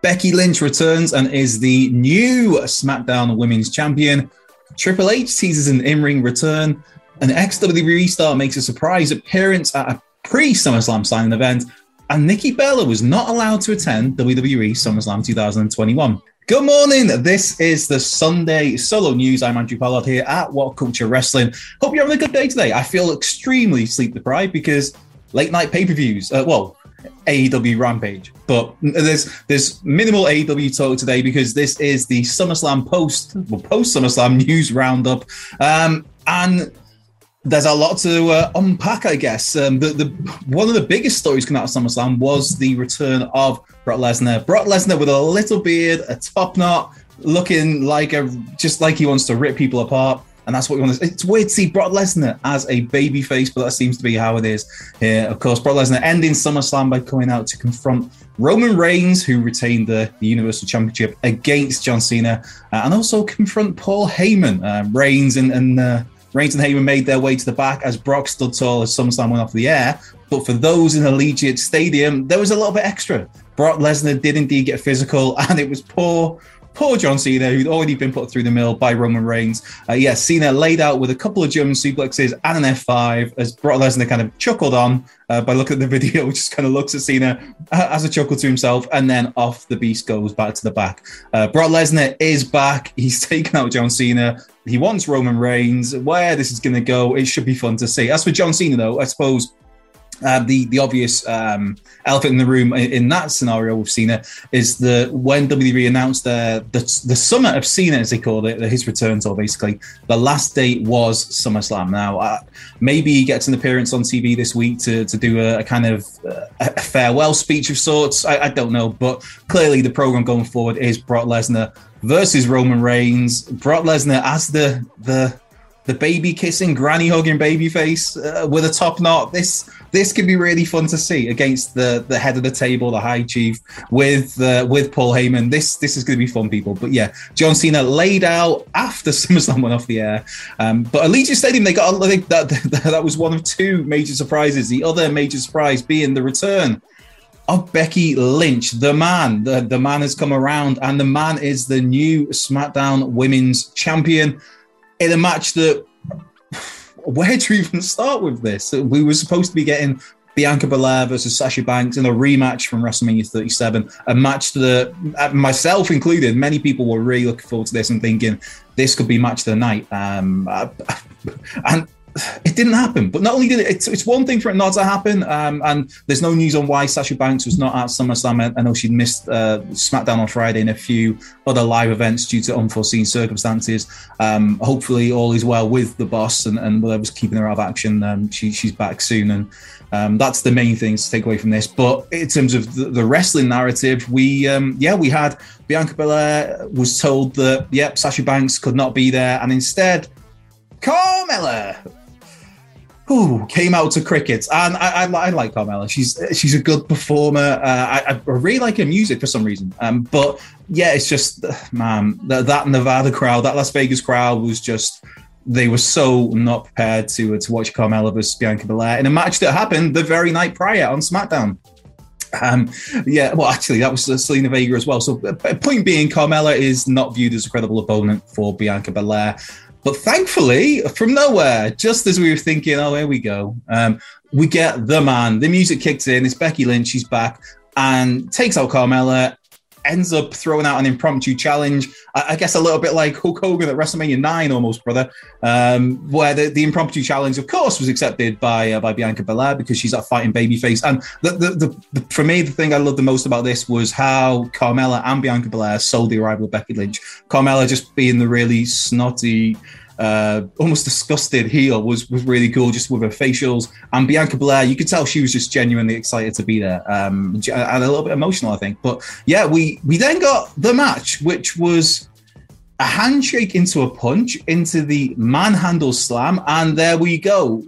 Becky Lynch returns and is the new SmackDown Women's Champion. Triple H teases an in ring return. An ex WWE star makes a surprise appearance at a pre SummerSlam signing event. And Nikki Bella was not allowed to attend WWE SummerSlam 2021. Good morning. This is the Sunday solo news. I'm Andrew Pollard here at What Culture Wrestling. Hope you're having a good day today. I feel extremely sleep deprived because late night pay per views, uh, well, AEW Rampage, but there's there's minimal AEW talk today because this is the SummerSlam post well, post SummerSlam news roundup, um, and there's a lot to uh, unpack, I guess. Um, the, the one of the biggest stories coming out of SummerSlam was the return of Brock Lesnar. Brock Lesnar with a little beard, a top knot, looking like a just like he wants to rip people apart. And that's what we want to. It's weird to see Brock Lesnar as a baby face, but that seems to be how it is here. Of course, Brock Lesnar ending SummerSlam by coming out to confront Roman Reigns, who retained the, the Universal Championship against John Cena, uh, and also confront Paul Heyman. Uh, Reigns and, and uh, Reigns and Heyman made their way to the back as Brock stood tall as SummerSlam went off the air. But for those in Allegiant Stadium, there was a little bit extra. Brock Lesnar did indeed get physical, and it was poor, poor John Cena, who'd already been put through the mill by Roman Reigns. Uh, yes, yeah, Cena laid out with a couple of German suplexes and an F5 as Brock Lesnar kind of chuckled on uh, by looking at the video, which just kind of looks at Cena uh, as a chuckle to himself, and then off the beast goes back to the back. Uh, Brock Lesnar is back. He's taken out John Cena. He wants Roman Reigns. Where this is going to go, it should be fun to see. As for John Cena, though, I suppose uh, the the obvious um, elephant in the room in, that scenario with Cena is that when WWE announced the, the the summit of Cena, as they called it, his return tour, basically, the last date was SummerSlam. Now, uh, maybe he gets an appearance on TV this week to, to do a, a kind of uh, a farewell speech of sorts. I, I don't know, but clearly the program going forward is Brock Lesnar versus Roman Reigns. Brock Lesnar as the the the baby kissing, granny hugging baby face uh, with a top knot. This this could be really fun to see against the the head of the table, the high chief, with uh, with Paul Heyman. This this is going to be fun, people. But yeah, John Cena laid out after SummerSlam went off the air. Um, but Allegiant Stadium, they got I think that that was one of two major surprises. The other major surprise being the return of Becky Lynch, the man. The, the man has come around, and the man is the new SmackDown Women's Champion in a match that where you even start with this? We were supposed to be getting Bianca Belair versus Sasha Banks in a rematch from WrestleMania 37, a match that uh, myself included, many people were really looking forward to this and thinking this could be match of the night. Um, and it didn't happen. But not only did it, it's, it's one thing for it not to happen, um, and there's no news on why Sasha Banks was not at SummerSlam. I know she'd missed uh, SmackDown on Friday and a few other live events due to unforeseen circumstances. Um, hopefully, all is well with the boss and, and whatever's keeping her out of action. Um, she, she's back soon, and um, that's the main things to take away from this. But in terms of the, the wrestling narrative, we um, yeah we had Bianca Belair was told that yep Sasha Banks could not be there, and instead. Carmella who came out to cricket, and I, I, I, like Carmella. She's she's a good performer. Uh, I, I, really like her music for some reason. Um, but yeah, it's just man that, that Nevada crowd, that Las Vegas crowd was just they were so not prepared to uh, to watch Carmella versus Bianca Belair in a match that happened the very night prior on SmackDown. Um, yeah, well, actually, that was Zelina Vega as well. So, uh, point being, Carmella is not viewed as a credible opponent for Bianca Belair. But thankfully, from nowhere, just as we were thinking, oh, here we go, um, we get the man. The music kicks in. It's Becky Lynch. She's back and takes out Carmella ends up throwing out an impromptu challenge. I, guess a little bit like Hulk Hogan at WrestleMania 9, almost, brother, um, where the, the, impromptu challenge, of course, was accepted by uh, by Bianca Belair because she's that fighting babyface. And the, the, the, for me, the thing I loved the most about this was how Carmella and Bianca Belair sold the arrival of Becky Lynch. Carmella just being the really snotty, uh, almost disgusted heel was was really cool, just with her facials. And Bianca Belair, you could tell she was just genuinely excited to be there, um, and a little bit emotional, I think. But yeah, we we then got the match, which was a handshake into a punch into the manhandle slam, and there we go.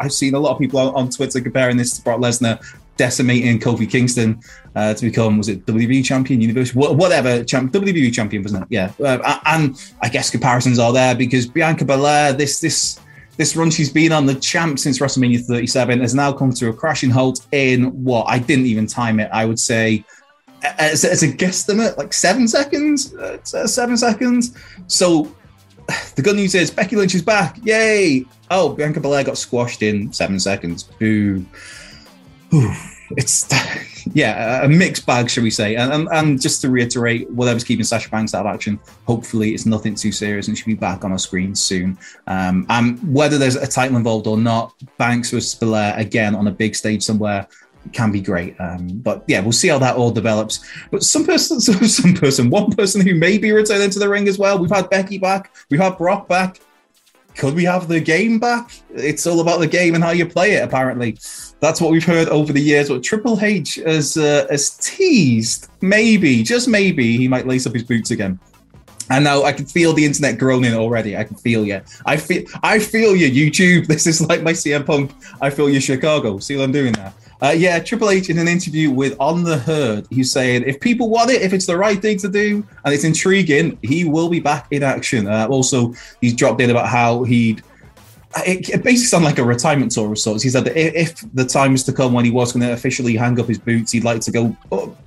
I've seen a lot of people on, Twitter comparing this to Brock Lesnar decimating Kofi Kingston uh, to become was it WWE champion, Universal, whatever, champ, WWE champion, wasn't it? Yeah, uh, and I guess comparisons are there because Bianca Belair, this this this run she's been on, the champ since WrestleMania 37, has now come to a crashing halt in what I didn't even time it. I would say. As, as a guesstimate, like seven seconds, uh, seven seconds. So the good news is Becky Lynch is back. Yay! Oh, Bianca Belair got squashed in seven seconds. Boo it's yeah a mixed bag, shall we say? And, and, and just to reiterate, whatever's keeping Sasha Banks out of action, hopefully it's nothing too serious and she'll be back on our screen soon. Um, and whether there's a title involved or not, Banks versus Belair again on a big stage somewhere can be great. Um, but yeah, we'll see how that all develops. But some person, some person, one person who may be returning to the ring as well. We've had Becky back, we've had Brock back. Could we have the game back? It's all about the game and how you play it, apparently. That's what we've heard over the years. What Triple H has, uh, has teased, maybe, just maybe, he might lace up his boots again. And now I can feel the internet groaning already. I can feel you. I feel I feel you, YouTube. This is like my CM Punk. I feel you, Chicago. See what I'm doing there? Uh, yeah, Triple H in an interview with On the Herd, he's saying if people want it, if it's the right thing to do and it's intriguing, he will be back in action. Uh, also, he's dropped in about how he'd it, it, basically sounded like a retirement tour of sorts. He said that if, the time is to come when he was going to officially hang up his boots, he'd like to go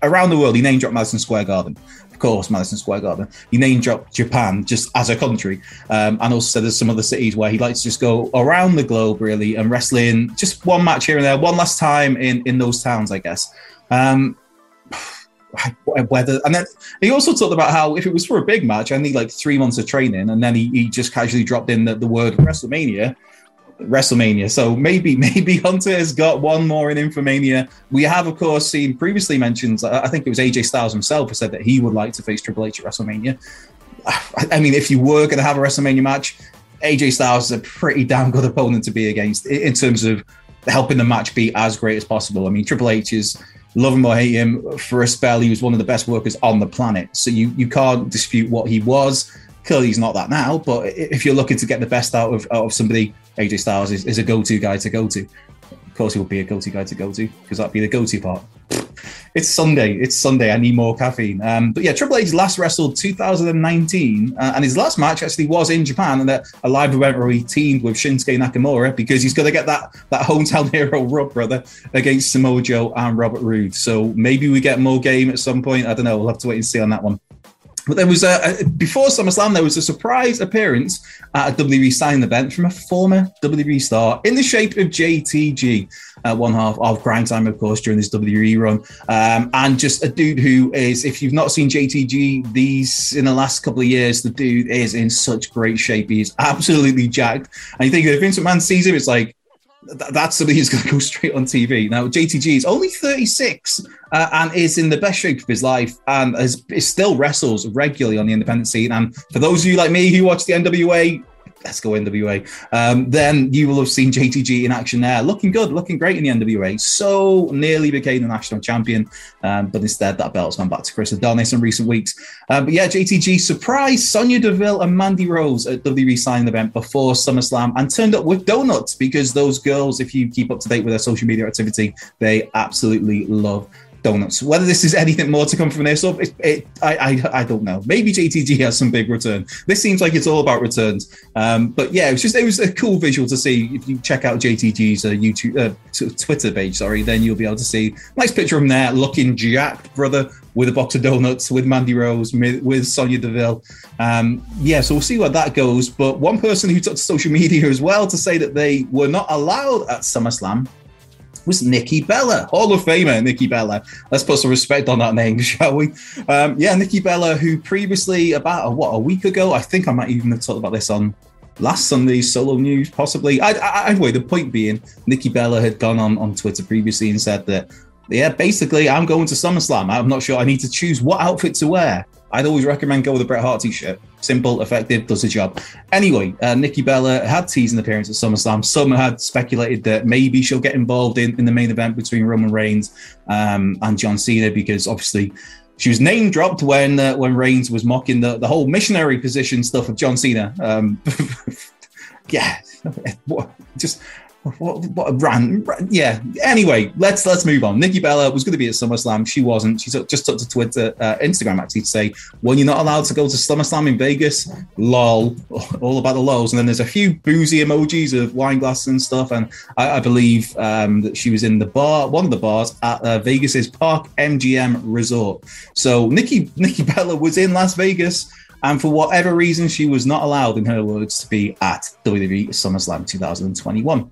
around the world. He name dropped Madison Square Garden, of course, Madison Square Garden. He name dropped Japan just as a country, um, and also said there's some other cities where he'd like to just go around the globe really and wrestling just one match here and there, one last time in in those towns, I guess. Um, whether and then he also talked about how if it was for a big match, I need like three months of training, and then he, he just casually dropped in the, the word WrestleMania. WrestleMania. So maybe maybe Hunter has got one more in Infomania. We have, of course, seen previously mentioned. Uh, I think it was AJ Styles himself who said that he would like to face Triple H at WrestleMania. I mean, if you were going to have a WrestleMania match, AJ Styles is a pretty damn good opponent to be against in terms of helping the match be as great as possible. I mean, Triple H is love him or hate him, for a spell he was one of the best workers on the planet. So you you can't dispute what he was. Clearly, he's not that now. But if you're looking to get the best out of out of somebody, AJ Styles is, is a go-to guy to go to. Of course, he would be a go-to guy to go to because that'd be the go-to part. It's Sunday. It's Sunday. I need more caffeine. Um, but yeah, Triple H last wrestled 2019, uh, and his last match actually was in Japan, and a, a live event where he teamed with Shinsuke Nakamura because he's going to get that that hometown hero rub, brother, against Samoa Joe and Robert Roode. So maybe we get more game at some point. I don't know. We'll have to wait and see on that one. But there was a, a, before SummerSlam, there was a surprise appearance at a WWE signing event from a former WWE star in the shape of JTG, uh, one half of Cryme Tyme, of course, during this WWE run, um, and just a dude who is, if you've not seen JTG these in the last couple of years, the dude is in such great shape. He's absolutely jacked, and you think if Vince McMahon sees him, it's like that's somebody who's going to go straight on TV. Now, JTG is only 36 uh, and is in the best shape of his life and is, is still wrestles regularly on the independent scene. And for those of you like me who watch the NWA, let's go NWA. Um, then you will have seen JTG in action there, looking good, looking great in the NWA. So nearly became the national champion, um, but instead that belt's gone back to Chris Adonis in recent weeks. Um, but yeah, JTG surprised Sonya Deville and Mandy Rose at WWE signing event before SummerSlam and turned up with donuts because those girls, if you keep up to date with their social media activity, they absolutely love donuts. Whether this is anything more to come from this it, it, I, I, I don't know. Maybe JTG has some big return. This seems like it's all about returns. Um, but yeah, it was just it was a cool visual to see. If you check out JTG's uh, YouTube uh, Twitter page, sorry, then you'll be able to see nice picture him there, looking jacked, brother, with a box of donuts, with Mandy Rose, with, Sonya Deville. Um, yeah, so we'll see where that goes. But one person who took to social media as well to say that they were not allowed at SummerSlam was Nikki Bella, Hall of Famer Nikki Bella. Let's put some respect on that name, shall we? Um, yeah, Nikki Bella, who previously, about what a week ago, I think I might even have talked about this on last Sunday's solo news, possibly. I, I, anyway, the point being, Nikki Bella had gone on on Twitter previously and said that, yeah, basically, I'm going to SummerSlam. I'm not sure I need to choose what outfit to wear. I'd always recommend go with a Bret Hart t-shirt. Simple, effective, does the job. Anyway, uh, Nikki Bella had teased an appearance at SummerSlam. Some had speculated that maybe she'll get involved in, in the main event between Roman Reigns um, and John Cena because obviously she was name dropped when uh, when Reigns was mocking the, the whole missionary position stuff of John Cena. Um, yeah, just what, what a rant. Yeah. Anyway, let's let's move on. Nikki Bella was going to be at SummerSlam. She wasn't. She just took to Twitter, uh, Instagram actually to say, "Well, you're not allowed to go to SummerSlam in Vegas, lol, all about the lows." And then there's a few boozy emojis of wine glasses and stuff. And I, I believe um, that she was in the bar, one of the bars at uh, Vegas's Park MGM Resort. So Nikki Nikki Bella was in Las Vegas. And for whatever reason, she was not allowed, in her words, to be at WWE SummerSlam 2021.